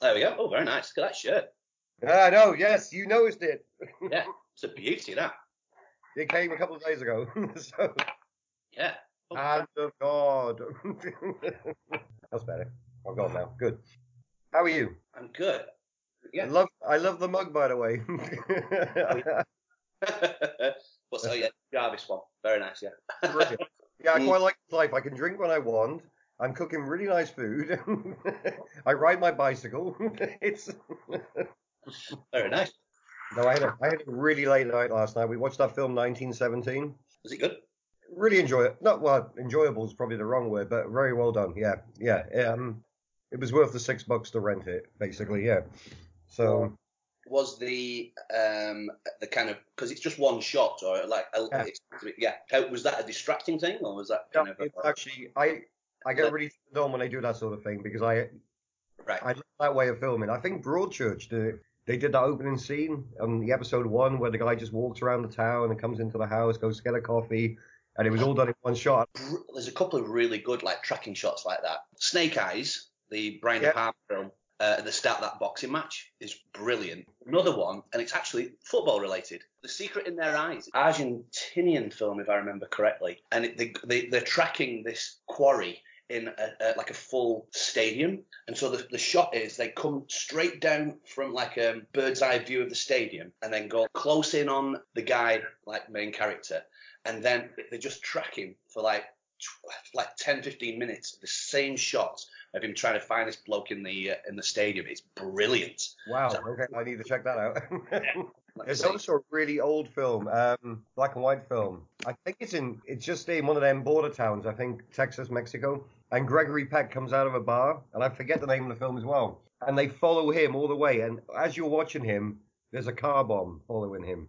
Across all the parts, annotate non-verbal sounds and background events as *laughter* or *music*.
There we go. Oh, very nice. Look at that shirt. Yeah, I know. Yes, you noticed it. *laughs* Yeah, it's a beauty, that. It came a couple of days ago. *laughs* so, Yeah. Oh, hand of God. *laughs* That's better. I've got now. Good. How are you? I'm good. I Yeah. love I love the mug, by the way. What's oh yeah, Jarvis one. Very nice, yeah. Yeah, I Mm. quite like life. I can drink when I want. I'm cooking really nice food. *laughs* I ride my bicycle. *laughs* it's *laughs* Very nice. no, I had, a, I had a really late night last night. We watched that film 1917. Was it good? Really enjoy it. Not well, enjoyable is probably the wrong word, but very well done. Yeah, yeah. Um, it was worth the six bucks to rent it, basically. Yeah. So Was the um the kind of because it's just one shot or like Yeah. yeah. Was that a distracting thing or was that kind of it's a, actually I I get really turned on when they do that sort of thing because I right? I love that way of filming. I think Broadchurch did it. They did that opening scene on the episode one where the guy just walks around the town and comes into the house, goes to get a coffee, and it was all done in one shot. There's a couple of really good like tracking shots like that. Snake Eyes, the Brian De Yeah. Palma film. Uh, at the start of that boxing match is brilliant. Another one, and it's actually football related. The Secret in Their Eyes, Argentinian film, if I remember correctly, and it, they, they they're tracking this quarry in a, a, like a full stadium, and so the, the shot is they come straight down from like a bird's eye view of the stadium, and then go close in on the guy, like main character, and then they just track him for like like 10 15 minutes the same shot of him trying to find this bloke in the uh, in the stadium. It's brilliant. Wow. Okay, I need to check that out. I There's also a really old film, um, black and white film. I think it's in, it's just in one of them border towns. I think Texas, Mexico. And Gregory Peck comes out of a bar, and I forget the name of the film as well. And they follow him all the way. And as you're watching him, there's a car bomb following him,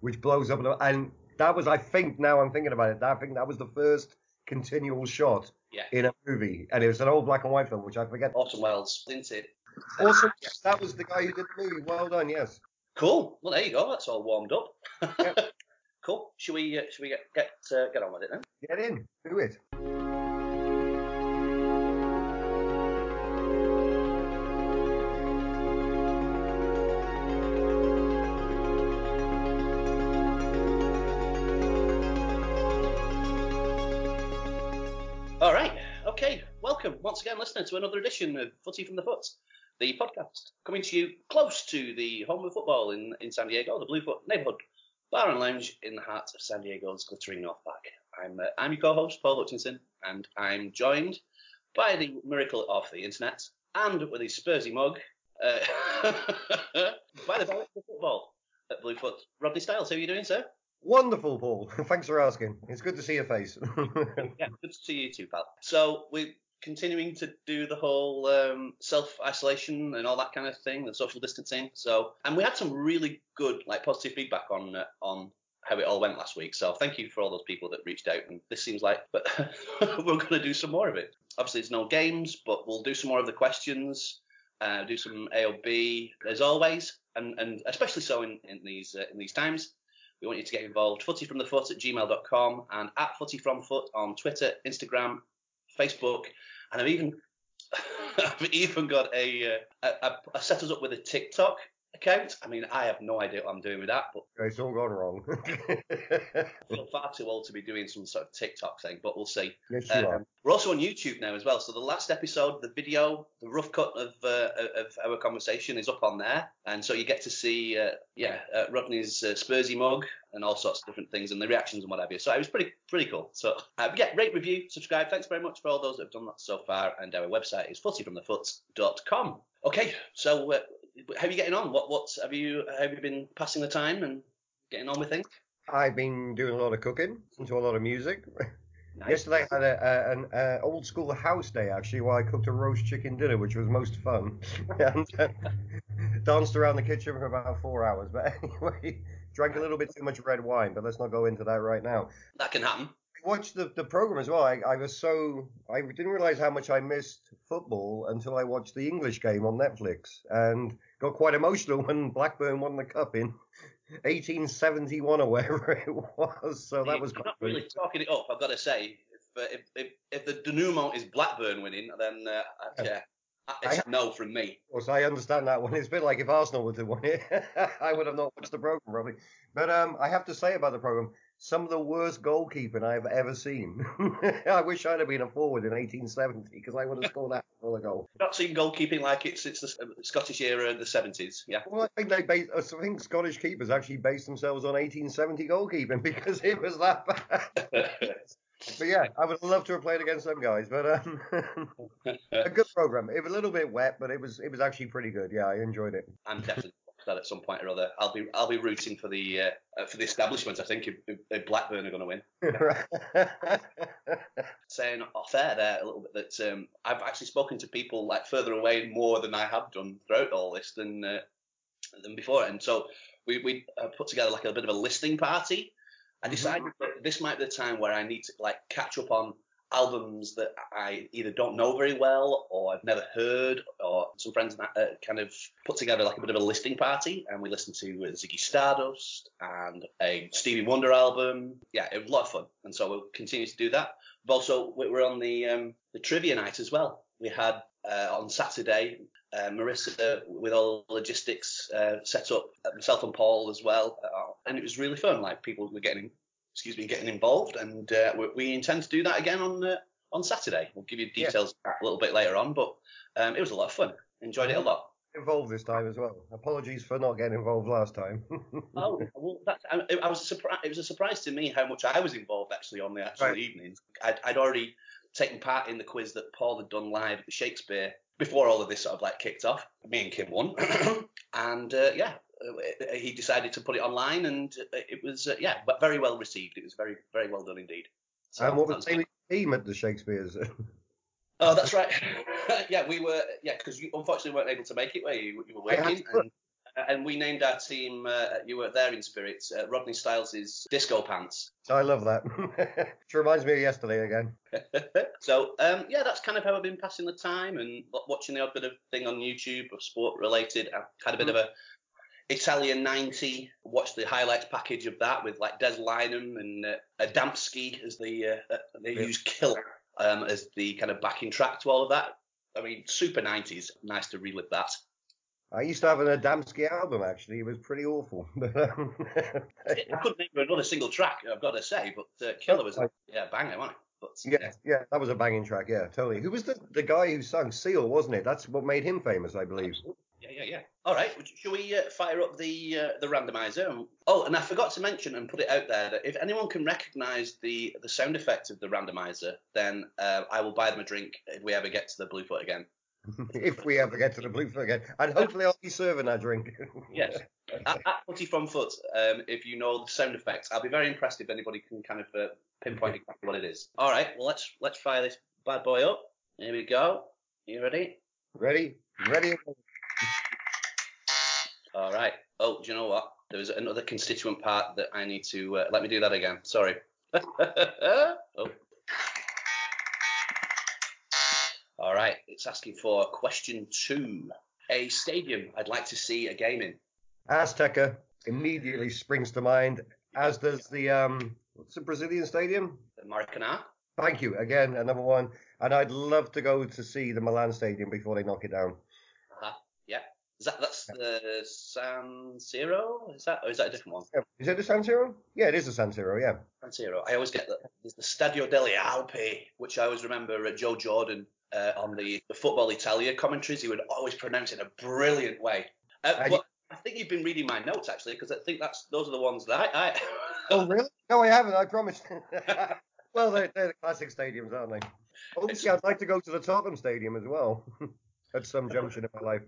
which blows up. And that was, I think, now I'm thinking about it. I think that was the first continual shot Yeah. in a movie, and it was an old black and white film, which I forget. Orson Welles isn't it Also, yes, that was the guy who did the movie. Well done, yes. Cool. Well there you go. That's all warmed up. Yep. *laughs* cool. Should we uh, should we get get uh, get on with it then? Get in, do it. all right. Okay. Welcome once again listener to another edition of footy from the foot the podcast coming to you close to the home of football in, in San Diego, the Bluefoot neighborhood bar and lounge in the heart of San Diego's glittering North Park. I'm uh, I'm your co-host Paul Hutchinson, and I'm joined by the miracle of the internet and with his Spursy mug uh, *laughs* by the director of football at Bluefoot, Rodney Styles. How are you doing, sir? Wonderful, Paul. *laughs* Thanks for asking. It's good to see your face. *laughs* Yeah, good to see you too, pal. So we're continuing to do the whole um, self-isolation and all that kind of thing, the social distancing. So, and we had some really good, like, positive feedback on uh, on how it all went last week. So, thank you for all those people that reached out. And this seems like, but *laughs* we're going to do some more of it. Obviously, there's no games, but we'll do some more of the questions. Uh, do some AOB as always, and, and especially so in, in these uh, in these times. We want you to get involved. Footy from the foot at gmail.com and at footy from foot on Twitter, Instagram, Facebook, and I've even *laughs* I've even got a, uh, a, a I set us up with a TikTok account. I mean, I have no idea what I'm doing with that, but it's all gone wrong. I feel far too old to be doing some sort of TikTok thing. But we'll see. yes, you are. Um, we're also on YouTube now as well. So the last episode, the video, the rough cut of uh, of our conversation is up on there, and so you get to see, uh, yeah, uh, Rodney's uh, Spursy mug and all sorts of different things and the reactions and what have you. So it was pretty pretty cool. So uh, yeah, rate, review, subscribe. Thanks very much for all those that have done that so far. And our website is footyfromthefoot.com. Okay, so uh, how are you getting on? What what have you have you been passing the time and getting on with things? I've been doing a lot of cooking, listening to a lot of music. Nice. Yesterday I had a, a, an uh, old school house day actually, where I cooked a roast chicken dinner, which was most fun, *laughs* and uh, danced around the kitchen for about four hours. But *laughs* anyway, drank a little bit too much red wine, but let's not go into that right now. That can happen. Watched the, the program as well. I, I was so I didn't realize how much I missed football until I watched the English game on Netflix and got quite emotional *laughs* when Blackburn won the cup in 1871 or wherever *laughs* it was. So that was not really talking it up. I've got to say, if uh, if, if, if the denouement is Blackburn winning, then uh, I- yeah, It's no from me. Of course, I understand that one. *laughs* It's a bit like if Arsenal were to win it, I would have not watched the program probably. But um, I have to say about the program, some of the worst goalkeeping I've ever seen. *laughs* I wish I'd have been a forward in 1870 because I would have scored that for a goal. Not seen goalkeeping like it since the Scottish era of the 70s. Yeah. Well, I think they base, I think Scottish keepers actually based themselves on 1870 goalkeeping *laughs* because it was that bad. *laughs* but yeah, I would love to have played against them guys. But um, a good program. It was a little bit wet, but it was it was actually pretty good. Yeah, I enjoyed it. I'm definitely that at some point or other. I'll be I'll be rooting for the uh, for the establishment. I think if, if Blackburn are going to win. *laughs* Saying off air there a little bit that um, I've actually spoken to people like further away more than I have done throughout all this than uh, than before, and so we we uh, put together like a bit of a listening party. I decided mm-hmm. that this might be the time where I need to like catch up on albums that I either don't know very well or I've never heard, or some friends uh, kind of put together like a bit of a listening party, and we listened to uh, Ziggy Stardust and a Stevie Wonder album. Yeah, it was a lot of fun, and so we'll continue to do that. But also, we're on the um, the trivia night as well. We had uh, on Saturday uh, Marissa with all the logistics uh, set up, myself and Paul as well, uh, and it was really fun. Like people were getting excuse me, getting involved, and uh, we, we, intend to do that again on uh, on Saturday. We'll give you details yeah. a little bit later on, but um, it was a lot of fun. Enjoyed it a lot. Involved this time as well. Apologies for not getting involved last time. *laughs* oh well, that's, I, I was a surprise. It was a surprise to me how much I was involved actually on the actual right. evenings. I'd, I'd already taken part in the quiz that Paul had done live at the Shakespeare before all of this sort of like kicked off. Me and Kim won, *clears throat* and uh, yeah, he decided to put it online, and it was uh, yeah, but very well received. It was very very well done indeed. So, and what was the team at the Shakespeare's? oh, that's right. *laughs* yeah, we were yeah because you unfortunately weren't able to make it where you, you were working. And, and, we named our team. Uh, you were there in spirit. Uh, Rodney Styles' disco pants. I love that. *laughs* Which reminds me of yesterday again. *laughs* so um, yeah, that's kind of how I've been passing the time and watching the odd bit of thing on YouTube or sport related. I've had a bit mm. of a Italia 90. Watched the highlights package of that with like Des Lynam and uh, Adamski as the uh, uh, they use Killer um, as the kind of backing track to all of that. I mean, super 90s. Nice to relive that. I used to have an Adamski album actually. It was pretty awful. *laughs* I couldn't think of another single track. I've got to say, but uh, Killer was yeah banger, wasn't it? But, yeah, yeah, yeah, that was a banging track. Yeah, totally. Who was the the guy who sung Seal? Wasn't it? That's what made him famous, I believe. Absolutely yeah, yeah. All right. Shall we uh, fire up the uh, the randomizer? Oh, and I forgot to mention and put it out there that if anyone can recognise the the sound effect of the randomizer, then uh, I will buy them a drink if we ever get to the Bluefoot again. *laughs* if we ever get to the Bluefoot again, and hopefully I'll be serving that drink. *laughs* yes, at, at Footy from Foot, um, if you know the sound effects, I'll be very impressed if anybody can kind of uh, pinpoint exactly what it is. All right. Well, let's let's fire this bad boy up. Here we go. You ready? Ready. Ready. All right. Oh, do you know what? There was another constituent part that I need to. Uh, let me do that again. Sorry. *laughs* oh. All right. It's asking for question two. A stadium I'd like to see a game in. Azteca immediately springs to mind, as does the um, what's the Brazilian stadium? The Maracanã. Thank you again, another one. And I'd love to go to see the Milan Stadium before they knock it down. Is that that's the San Siro? Is that or is that a different one? Is it the San Siro? Yeah, it is the San Siro. Yeah. San Siro. I always get that. There's the Stadio delle Alpi, which I always remember uh, Joe Jordan uh, on the, the Football Italia commentaries. He would always pronounce it in a brilliant way. Uh, but I think you've been reading my notes actually, because I think that's those are the ones that I. I... *laughs* oh really? No, I haven't. I promise. *laughs* well, they're, they're the classic stadiums, aren't they? Obviously, I'd like to go to the Tottenham Stadium as well *laughs* at some junction in my life.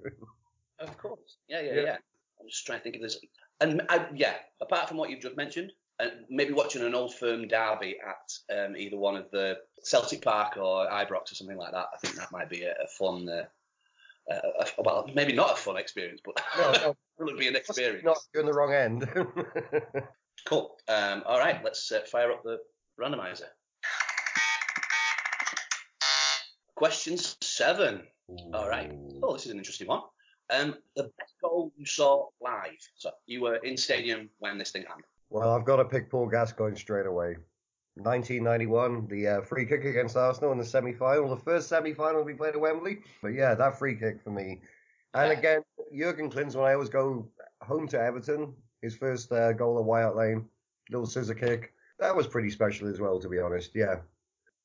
Of course. Yeah, yeah, yeah, yeah. I'm just trying to think if there's. And I, yeah, apart from what you've just mentioned, uh, maybe watching an old firm derby at um, either one of the Celtic Park or Ibrox or something like that, I think that might be a, a fun. Uh, uh, a, well, maybe not a fun experience, but no, no. *laughs* it would be an experience. Not you're in the wrong end. *laughs* cool. Um, all right, let's uh, fire up the randomizer. Question seven. All right. Oh, this is an interesting one. Um, the best goal you saw live. So you were in stadium when this thing happened. Well, I've got to pick Paul Gascoigne straight away. 1991, the uh, free kick against Arsenal in the semi-final, the first semi-final we played at Wembley. But yeah, that free kick for me. And Yeah. again, Jurgen Klinsmann, I always go home to Everton. His first uh, goal at White Lane, little scissor kick. That was pretty special as well, to be honest. Yeah.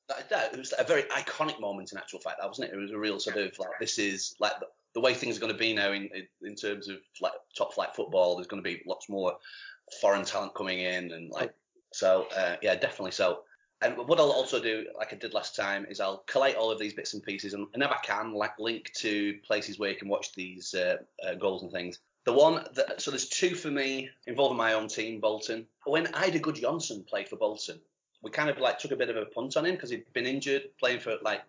that, that it was a very iconic moment in actual fact, that wasn't it? It was a real sort of like this is like the, way things are going to be now in, in in terms of like top flight football. There's going to be lots more foreign talent coming in and like so uh, yeah, definitely so. And what I'll also do, like I did last time, is I'll collate all of these bits and pieces, and, and if I can, like link to places where you can watch these uh, uh, goals and things. The one that so there's two for me involving my own team, Bolton. When Eidur Gudjohnsen played for Bolton, we kind of like took a bit of a punt on him because he'd been injured playing for like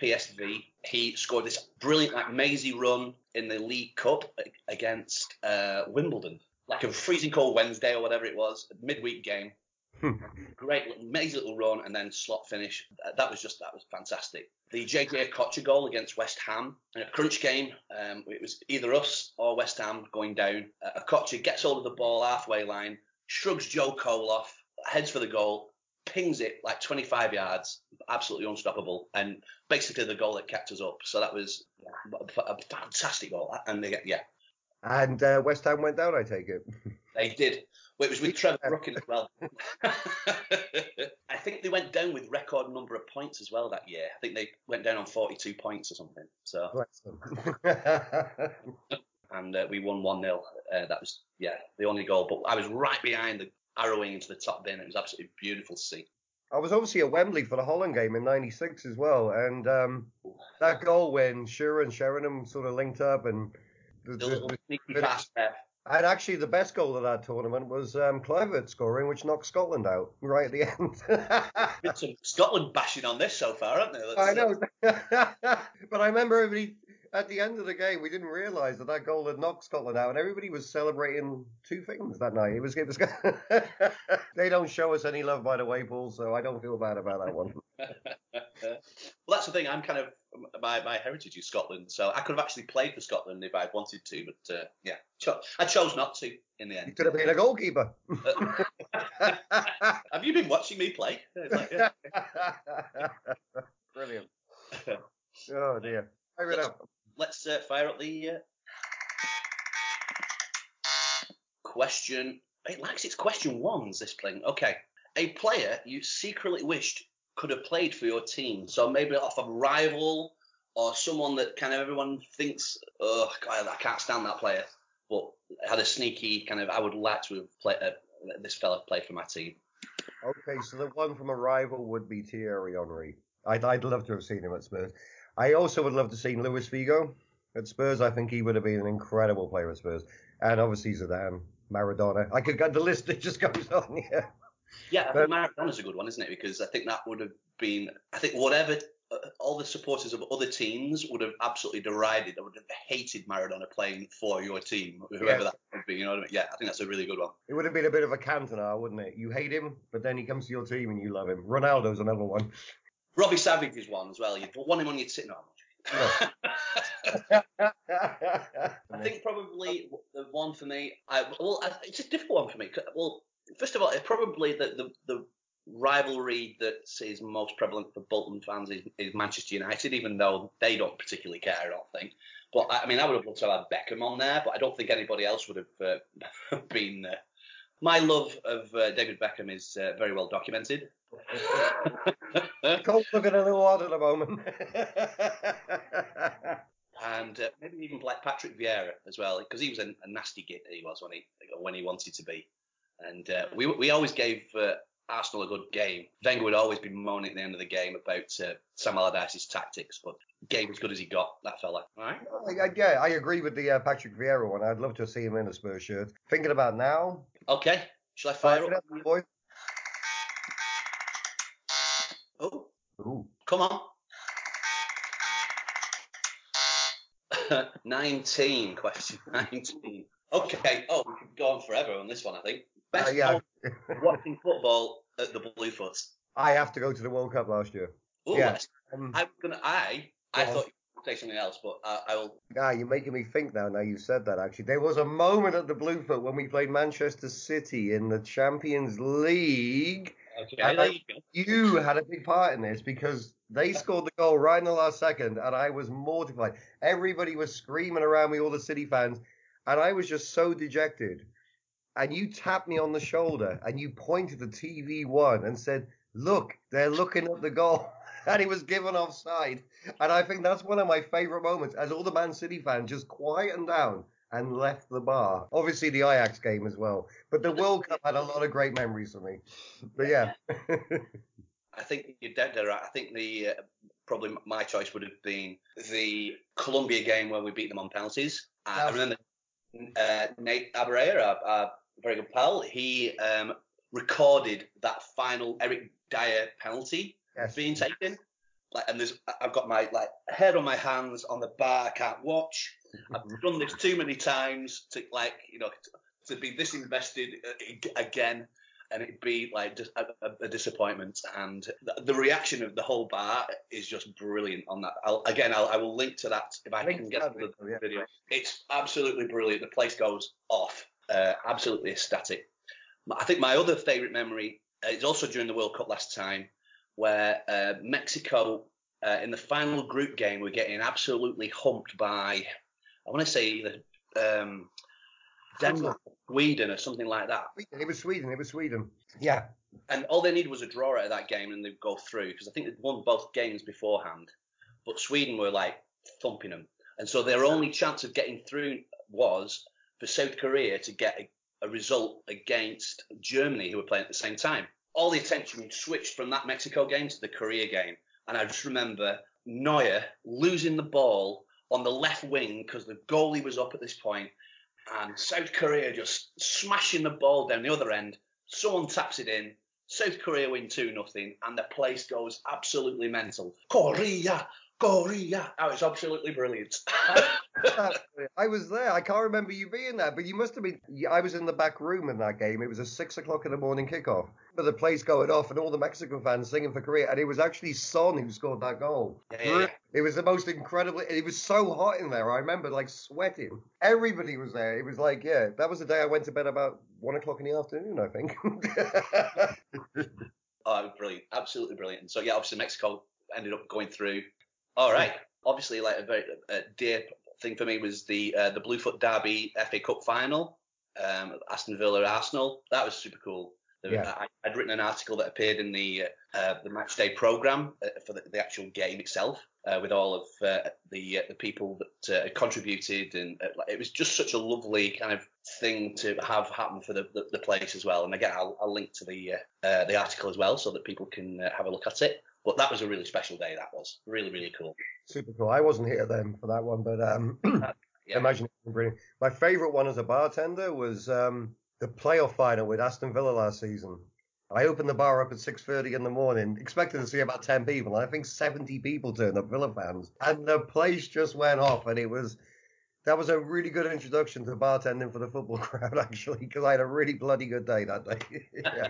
PSV. He scored this brilliant like mazy run in the League Cup against uh, Wimbledon, like a freezing cold Wednesday or whatever it was, a midweek game. Great little mazy little run and then slot finish. That was just that was fantastic. The JJ Okocha goal against West Ham in a crunch game. Um, it was either us or West Ham going down. Uh, gets hold of the ball halfway line, shrugs Joe Cole off, heads for the goal, pings it like 25 yards, absolutely unstoppable, and basically the goal that kept us up. So that was a, fantastic goal. And they, yeah, And uh, West Ham went down, I take it. *laughs* they did. Well, it was with Trevor Brooking as well. *laughs* I think they went down with record number of points as well that year. I think they went down on 42 points or something. So *laughs* and uh, we won one 0 uh, That was yeah the only goal. But I was right behind the arrowing into the top bin. It was absolutely beautiful to see. I was obviously at Wembley for the Holland game in '96 as well, and um, that goal when Shearer and Sheringham sort of linked up, and the, The the- little sneaky bit- pass there. and actually the best goal of that tournament was um, Kluivert scoring, which knocked Scotland out right at the *laughs* end. Been some Scotland bashing on this so far, haven't there? I know, *laughs* but I remember everybody at the end of the game, we didn't realise that that goal had knocked Scotland out, and everybody was celebrating two things that night. It was, it was *laughs* they don't show us any love, by the way, Paul, so I don't feel bad about that one. *laughs* well, that's the thing. I'm kind of my my heritage is Scotland, so I could have actually played for Scotland if I'd wanted to, but uh, yeah, cho- I chose not to in the end. You could have been a goalkeeper. *laughs* have you been watching me play? Like, yeah. Brilliant. Oh dear. Fire it up. Let's uh, fire up the uh, question. It likes its question ones. This thing. Okay, a player you secretly wished could have played for your team. So maybe off a rival or someone that kind of everyone thinks, oh God, I can't stand that player, but had a sneaky kind of. I would like to have played uh, this fella play for my team. Okay, so the one from a rival would be Thierry Henry. I'd, I'd love to have seen him at Spurs. I also would love to have seen Luis Figo at Spurs. I think he would have been an incredible player at Spurs. And obviously Zidane, Maradona. I could get the list that just goes on. Yeah. Yeah, I think Maradona's a good one, isn't it? Because I think that would have been, I think whatever, uh, all the supporters of other teams would have absolutely derided, they would have hated Maradona playing for your team, whoever Yes. that would be. You know what I mean? Yeah, I think that's a really good one. It would have been a bit of a Cantona, wouldn't it? You hate him, but then he comes to your team and you love him. Ronaldo's another one. Robbie Savage is one as well. You want him on your team? No. *laughs* I think probably the one for me. I, well, I, it's a difficult one for me. Well, first of all, it's probably the, the the rivalry that is most prevalent for Bolton fans is, is Manchester United, even though they don't particularly care. I don't think. But I I mean, I would have loved to have had Beckham on there, but I don't think anybody else would have uh, *laughs* been. Uh, my love of uh, David Beckham is uh, very well documented. Cole's looking a little odd at the moment. and uh, maybe even like Patrick Vieira as well, because he was a, a nasty git he was when he when he wanted to be, and uh, we we always gave uh, Arsenal a good game. Wenger would always be moaning at the end of the game about uh, Sam Allardyce's tactics, but game as good as he got. That fella, all right? I- I- yeah, I agree with the uh, Patrick Vieira one. I'd love to see him in a Spurs shirt. Thinking about now. Okay, shall I fire Fire up? up, boy. Oh, Ooh. come on. *laughs* 19, question *laughs* 19. Okay, oh, we could go on forever on this one, I think. Best Uh, yeah. *laughs* watching football at the Bluefoot. I have to go to the World Cup last year. Ooh, Yeah. Um, I'm gonna. I I thought say something else, but I, I will. ah, you're making me think now. Now you said that. Actually, there was a moment at the Bluefoot when we played Manchester City in the Champions League, Okay, I- you. *laughs* You had a big part in this because they *laughs* scored the goal right in the last second, and I was mortified. Everybody was screaming around me, all the City fans, and I was just so dejected. And you tapped me on the shoulder and you pointed to TV one and said, "Look, they're looking at the goal." And he was given offside. And I think that's one of my favourite moments as all the Man City fans just quietened down and left the bar. Obviously, the Ajax game as well. But the World Cup had a lot of great memories for me. But yeah. *laughs* I think you're dead, right. I think the uh, probably my choice would have been the Colombia game where we beat them on penalties. Uh, I remember uh, Nate our, our very good pal, he um, recorded that final Eric Dier penalty yes. being taken. Like, and there's, I've got my like head on my hands on the bar. I can't watch. I've done this too many times to like you know to, to be this invested uh, again, and it'd be like just a, a, disappointment. And the, the reaction of the whole bar is just brilliant on that. I'll, again, I'll, I will link to that if I Link can get the video, yeah. video. It's absolutely brilliant. The place goes off. Uh, absolutely ecstatic. I think my other favourite memory uh, is also during the World Cup last time, where uh, Mexico uh, in the final group game were getting absolutely humped by, I want to say either um, Denmark, Sweden, or something like that. It was Sweden. It was Sweden. Yeah. And all they needed was a draw out of that game and they'd go through because I think they'd won both games beforehand. But Sweden were like thumping them. And so their only chance of getting through was for South Korea to get a, a result against Germany, who were playing at the same time. All the attention switched from that Mexico game to the Korea game. And I just remember Neuer losing the ball on the left wing because the goalie was up at this point, and South Korea just smashing the ball down the other end. Someone taps it in. South Korea win 2 nothing, and the place goes absolutely mental. Korea, Korea. Oh, it's absolutely brilliant. *laughs* I was there. I can't remember you being there, but you must have been. I was in the back room in that game. It was a six o'clock in the morning kickoff. But the place going off and all the Mexican fans singing for Korea, and it was actually Son who scored that goal. Yeah, yeah, yeah. It was the most incredible. It was so hot in there. I remember like sweating. Everybody was there. It was like, yeah, that was the day I went to bed about one o'clock in the afternoon. I think. *laughs* Oh, brilliant. Absolutely brilliant. And so, yeah, obviously Mexico ended up going through. All right. Obviously, like a very uh, dear thing for me was the uh, the Bluefoot Derby FA Cup final, um, Aston Villa Arsenal. That was super cool. Yeah. I, I'd written an article that appeared in the uh, the match day program uh, for the, the actual game itself, uh, with all of uh, the uh, the people that uh, contributed, and uh, it was just such a lovely kind of thing to have happen for the, the, the place as well. And again, I'll, I'll link to the uh, uh, the article as well so that people can uh, have a look at it. But that was a really special day. That was really really cool. Super cool. I wasn't here then for that one, but um, *clears throat* Yeah. imagine it brilliant. My favourite one as a bartender was um, the playoff final with Aston Villa last season. I opened the bar up at 6.30 in the morning, expecting to see about 10 people, and I think 70 people turned up, Villa fans. And the place just went off, and it was... That was a really good introduction to bartending for the football *laughs* crowd, actually, because I had a really bloody good day that day. *laughs* yeah.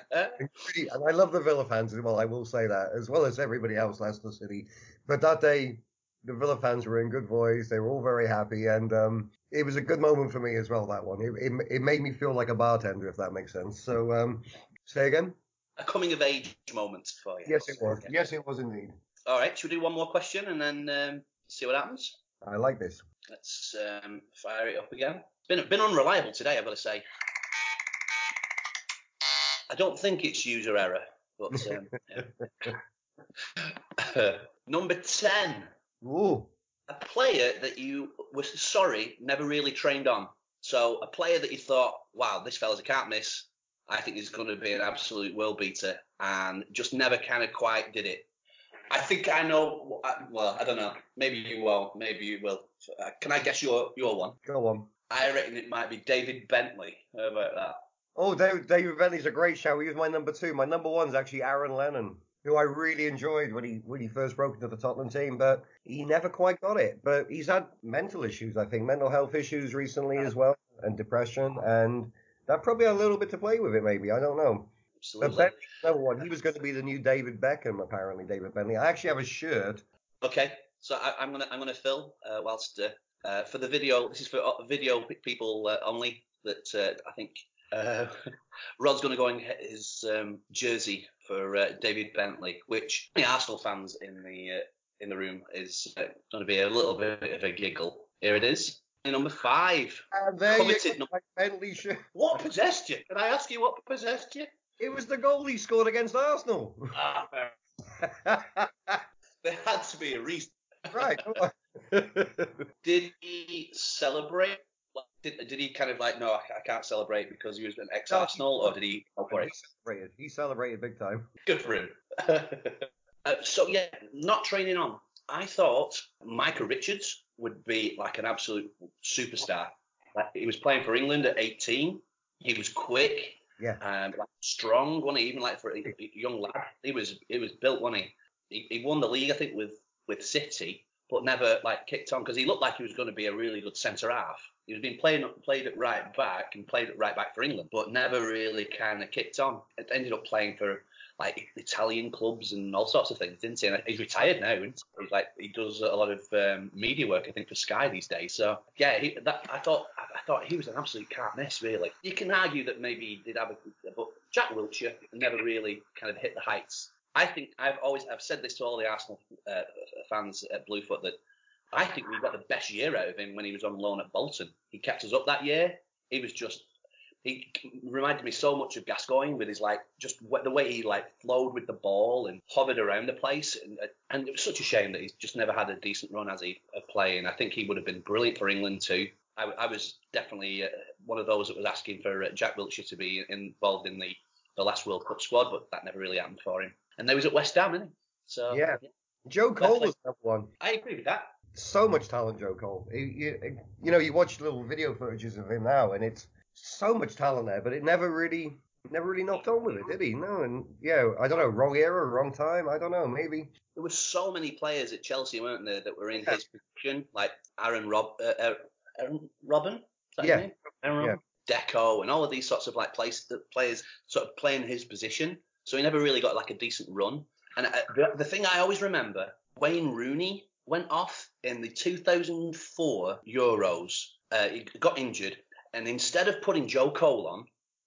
*laughs* And I love the Villa fans as well, I will say that, as well as everybody else, Leicester City. But that day, the Villa fans were in good voice. They were all very happy, and um, it was a good moment for me as well. That one, it, it, it made me feel like a bartender, if that makes sense. So, um, say again. a coming of age moment for you. Yes, it was. Okay. Yes, it was indeed. All right. Should we do one more question and then um, see what happens? I like this. Let's um, fire it up again. It's been been unreliable today, I've got to say. I don't think it's user error, but *laughs* um, yeah. *laughs* number ten, Ooh, a player that you were sorry never really trained on. So a player that you thought, wow, this fella's a can't miss. I think he's going to be an absolute world beater, and just never kind of quite did it. I think I know. Well, I don't know. Maybe you won't. Maybe you will. Uh, Can I guess your your one? go on. I reckon it might be David Bentley. How about that? Oh, David, David Bentley's a great show. He was my number two. My number one's actually Aaron Lennon, who I really enjoyed when he when he first broke into the Tottenham team, but he never quite got it. But he's had mental issues, I think, mental health issues recently as well, and depression, and that probably had a little bit to play with it. Maybe I don't know. But Absolutely. Bentley's number one. He was going to be the new David Beckham, apparently. David Bentley. I actually have a shirt. Okay, so I, I'm gonna I'm gonna fill uh, whilst uh, uh, for the video. This is for uh, video people uh, only. That uh, I think Uh, *laughs* Rod's going to go and get his um, jersey for uh, David Bentley, which the Arsenal fans in the uh, in the room is uh, going to be a little bit of a giggle. Here it is. Number five. And there Coveted you go, Bentley shirt. *laughs* What possessed you? Can I ask you what possessed you? It was the goal he scored against Arsenal. Ah, *laughs* there had to be a reason. right. Did he celebrate? Did, did he kind of like, no, I, I can't celebrate because he was an ex-Arsenal, or did he for he celebrated. He celebrated big time. Good for him. *laughs* uh, so yeah, not training on. I thought Micah Richards would be like an absolute superstar. Like, he was playing for England at 18. He was quick, Yeah. um, like strong, wasn't he? Even like for a, a young lad, he was he was built, wasn't he? He, he won the league, I think, with with City, but never like kicked on because he looked like he was going to be a really good centre half. He was being playing played at right back and played at right back for England, but never really kind of kicked on. It ended up playing for like Italian clubs and all sorts of things, didn't he? And he's retired now. And he's like he does a lot of um, media work, I think, for Sky these days. So yeah, he, that I thought I thought he was an absolute can't miss. Really, you can argue that maybe he did have a, but Jack Wilshere never really kind of hit the heights. I think I've always I've said this to all the Arsenal uh, fans at Bluefoot that I think we got the best year out of him when he was on loan at Bolton. He kept us up that year. He was just he reminded me so much of Gascoigne with his like just the way he like flowed with the ball and hovered around the place and and it was such a shame that he's just never had a decent run as he of playing. I think he would have been brilliant for England too. I, I was definitely uh, one of those that was asking for uh, Jack Wilshere to be involved in the the last World Cup squad, but that never really happened for him. And they was at West Ham, isn't he? So Yeah. Joe Cole Definitely. was number one. I agree with that. So much talent, Joe Cole. You, you, you know, you watch little video footages of him now, and it's so much talent there, but it never really, never really knocked on with it, did he? No, and yeah, I don't know, wrong era, wrong time. I don't know, maybe. There were so many players at Chelsea, weren't there, that were in his position, like Aaron Rob, uh, uh, Aaron Robin, is that his Yeah. Arjen Robben? Deco, and all of these sorts of like place, players sort of playing his position. So he never really got like a decent run. And uh, the, the thing I always remember, Wayne Rooney went off in the 2004 Euros. Uh, he got injured, and instead of putting Joe Cole on,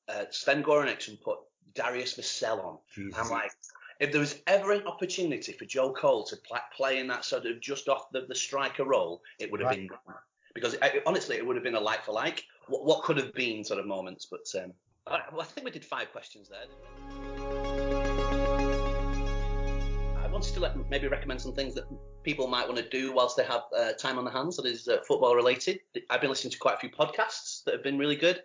uh, Sven Goran put Darius Vassell on. Jesus. I'm like, if there was ever an opportunity for Joe Cole to pl- play in that sort of just off the, the striker role, it would have Right. been because uh, honestly, it would have been a like for like. What, what could have been sort of moments, but um, right, well, I think we did five questions there. Wanted to maybe recommend some things that people might want to do whilst they have uh, time on their hands that is uh, football related. I've been listening to quite a few podcasts that have been really good.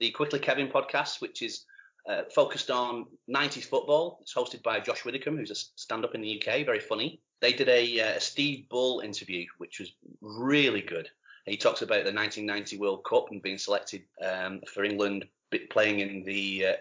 The Quickly Kevin podcast, which is uh, focused on 90s football. It's hosted by Josh Widdicombe, who's a stand up in the UK, very funny. They did a, uh, a Steve Bull interview, which was really good. He talks about the 1990 World Cup and being selected um, for England, playing in the uh,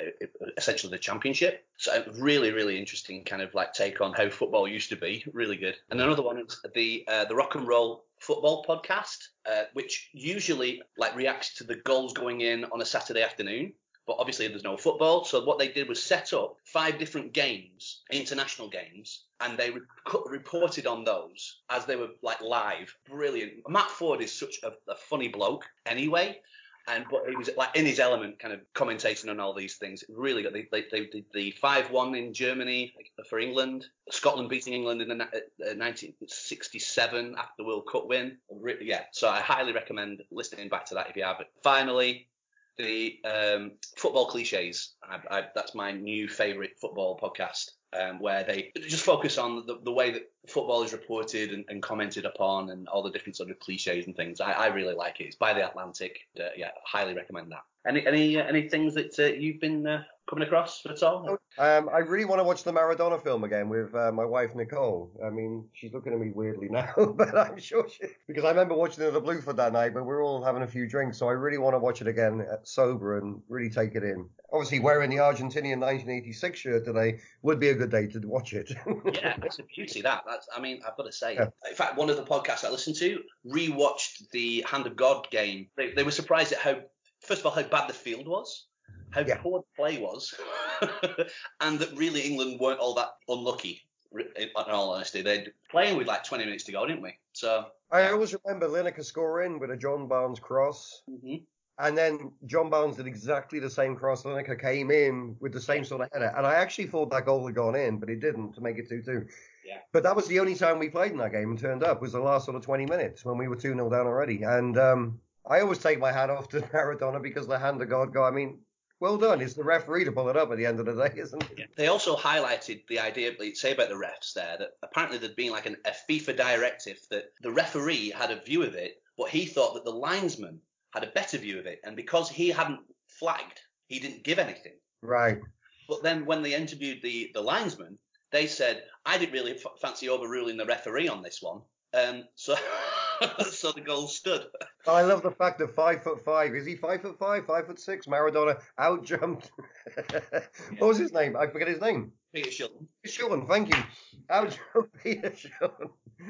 essentially the championship. So really, really interesting kind of like take on how football used to be. Really good. And another one is the uh, the Rock and Roll Football podcast, uh, which usually like reacts to the goals going in on a Saturday afternoon. But obviously, there's no football. So what they did was set up five different games, international games, and they re- reported on those as they were like live. Brilliant. Matt Forde is such a, a funny bloke anyway. And but he was like in his element, kind of commentating on all these things. Really good. They, they, did the five-one in Germany for England. Scotland beating England in the uh, 1967 after the World Cup win. Re- Yeah, so I highly recommend listening back to that if you have it. Finally, the um, football cliches. I, I, that's my new favourite football podcast, um, where they just focus on the, the way that football is reported and, and commented upon, and all the different sort of cliches and things. I, I really like it. It's by the Athletic. Uh, yeah, highly recommend that. Any any uh, any things that uh, you've been uh, coming across at all? Um, I really want to watch the Maradona film again with uh, my wife Nicole. I mean, she's looking at me weirdly now, *laughs* but I'm sure she because I remember watching it at the Bluefoot that night, but we were all having a few drinks, so I really want to watch it again uh, sober and really take it in. Obviously, wearing the Argentinian 1986 shirt today would be a good day to watch it. *laughs* yeah, it's a beauty that. That's, I mean, I've got to say. Yeah. In fact, one of the podcasts I listened to rewatched the Hand of God game. They, they were surprised at how, first of all, how bad the field was, how Yeah. poor the play was, *laughs* and that really England weren't all that unlucky. In all honesty, they're playing with like 20 minutes to go, didn't we? So, I always remember Lineker scoring with a John Barnes cross. mhm. And then John Barnes did exactly the same cross. Lineker came in with the same sort of header. And I actually thought that goal had gone in, but it didn't to make it 2 2. Yeah. But that was the only time we played in that game and turned up was the last sort of 20 minutes when we were 2 0 down already. And um, I always take my hat off to *laughs* Maradona because the hand of God go. I mean, well done. It's the referee to pull it up at the end of the day, isn't it? Yeah. They also highlighted the idea, say about the refs there, that apparently there'd been like an, a FIFA directive that the referee had a view of it, but he thought that the linesman had a better view of it, and because he hadn't flagged, he didn't give anything. Right. But then when they interviewed the the linesman, they said, "I didn't really f- fancy overruling the referee on this one." Um, so *laughs* *laughs* so the goal stood. Oh, I love the fact that five foot five is he five foot five, five foot six? Maradona out jumped. *laughs* what was his name? I forget his name. Peter Shilton. Shilton, thank you. Out jumped *laughs* Peter Shilton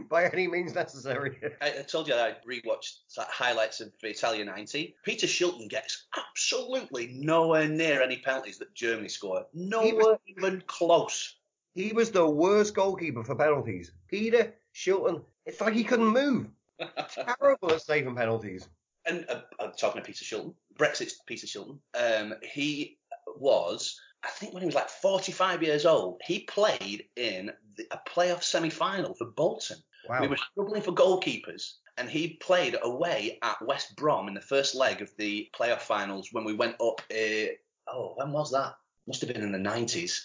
by any means necessary. I, I told you I rewatched highlights of Italia 90. Peter Shilton gets absolutely nowhere near any penalties that Germany score. Nowhere was, even close. He was the worst goalkeeper for penalties. Peter Shilton, it's like he couldn't move. Terrible at saving penalties. And uh, I'm talking to Peter Shilton, Brexit's Peter Shilton. Um, he was, I think, when he was like 45 years old, he played in the, a playoff semi-final for Bolton. Wow. We were struggling for goalkeepers, and he played away at West Brom in the first leg of the playoff finals when we went up. Uh, oh, when was that? Must have been in the 90s.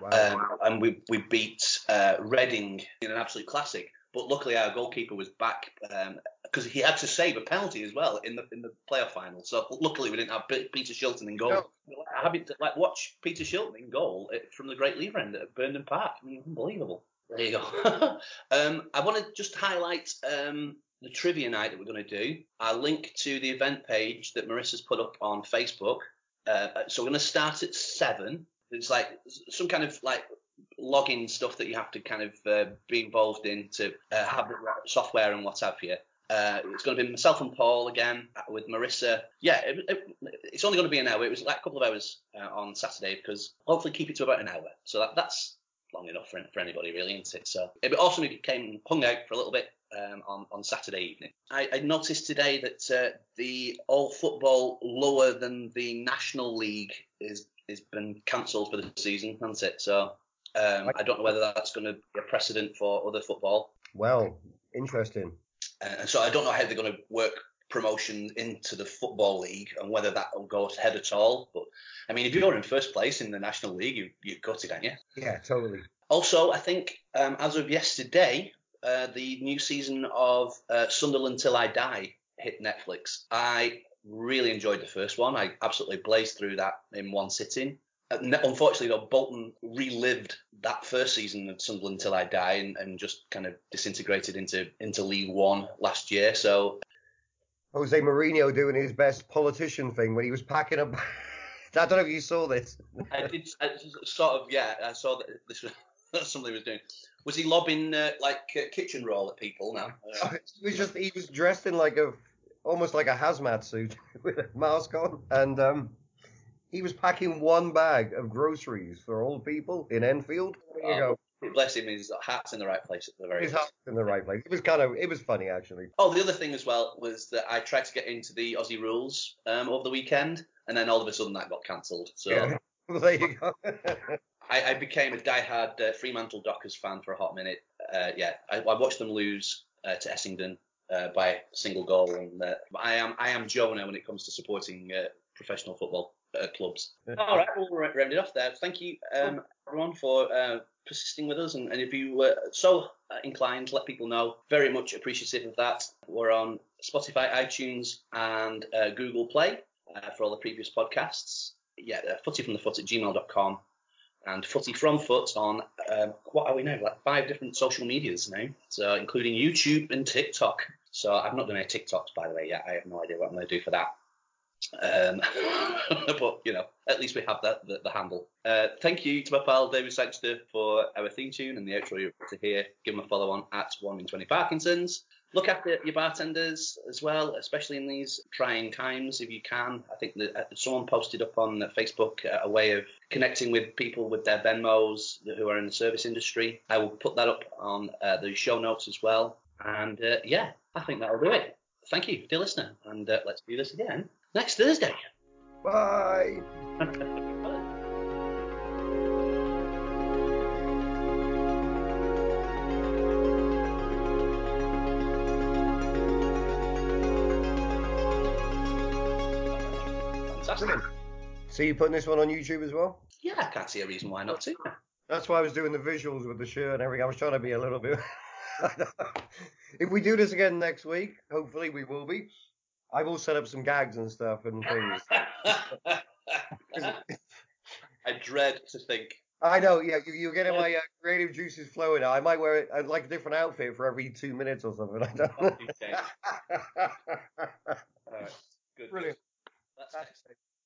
Wow. Um, and we we beat uh, Reading in an absolute classic. But luckily, our goalkeeper was back because um, he had to save a penalty as well in the in the playoff final. So luckily, we didn't have Peter Shilton in goal. No. Having to like watch Peter Shilton in goal from the Great Lever End at Burnden Park, I mean, unbelievable. There you go. *laughs* um, I want to just highlight um, the trivia night that we're going to do. I'll link to the event page that Marissa's put up on Facebook. Uh, so we're going to start at seven. It's like some kind of like login stuff that you have to kind of uh, be involved in to uh, have the software and what have you. Uh, it's going to be myself and Paul again with Marissa. Yeah, it, it, it's only going to be an hour. It was like a couple of hours uh, on Saturday because hopefully keep it to about an hour. So that, that's long enough for, for anybody, really, isn't it? So it also came hung out for a little bit um, on, on Saturday evening. I, I noticed today that uh, the all football lower than the National League is has been cancelled for the season, hasn't it? So um, I don't know whether that's going to be a precedent for other football. Well, interesting. Uh, so I don't know how they're going to work promotion into the football league and whether that will go ahead at all. But I mean, if you're in first place in the national league, you you got it, aren't you? Yeah, totally. Also, I think um, as of yesterday, uh, the new season of uh, Sunderland Till I Die hit Netflix. I really enjoyed the first one. I absolutely blazed through that in one sitting. Uh, unfortunately, though, Bolton relived that first season of Sunderland until I die and, and, just kind of disintegrated into into League One last year. So Jose Mourinho doing his best politician thing when he was packing up. *laughs* I don't know if you saw this. I did I sort of yeah. I saw that this was *laughs* something he was doing. Was he lobbing uh, like uh, kitchen roll at people now? Uh, *laughs* he was just he was dressed in like a almost like a hazmat suit with a mask on and um he was packing one bag of groceries for old people in Enfield. There you oh, go. *laughs* Bless him, his heart's in the right place at the very His heart's in the right place. It was kind of, it was funny actually. Oh, the other thing as well was that I tried to get into the Aussie rules um, over the weekend, and then all of a sudden that got cancelled. So yeah. *laughs* well, there you go. *laughs* I, I, became a diehard uh, Fremantle Dockers fan for a hot minute. Uh, yeah, I, I, watched them lose uh, to Essendon uh, by a single goal, and uh, I am I am Jonah when it comes to supporting uh, professional football uh, clubs. All right, we'll round it off there. Thank you, um, everyone, for uh, persisting with us. And, and if you were so inclined, let people know. Very much appreciative of that. We're on Spotify, iTunes, and uh, Google Play uh, for all the previous podcasts. Yeah, uh, footy from the foot at gmail.com and footy from foot on um, what are we now? Like five different social medias now, so including YouTube and TikTok. So I've not done any TikToks by the way yet. I have no idea what I'm going to do for that. Um, *laughs* but you know, at least we have that the, the handle. Uh, thank you to my pal David Sangster for our theme tune and the outro you're about to hear. Give him a follow on at one in twenty Parkinsons. Look after your bartenders as well, especially in these trying times if you can. I think that uh, someone posted up on Facebook a way of connecting with people with their Venmos who are in the service industry. I will put that up on uh, the show notes as well. And uh, yeah, I think that'll do it. thank you, dear listener, and uh, let's do this again next Thursday. Bye. Fantastic. Brilliant. So you putting this one on YouTube as well? Yeah, I can't see a reason why not to. That's why I was doing the visuals with the shirt and everything. I was trying to be a little bit. *laughs* if we do this again next week, hopefully we will be. I will set up some gags and stuff and things. *laughs* I dread to think. I know, yeah, you, you're getting my uh, creative juices flowing. I might wear it, uh, like a different outfit for every two minutes or something. I don't know. *laughs* All right, good. Brilliant. That's excellent.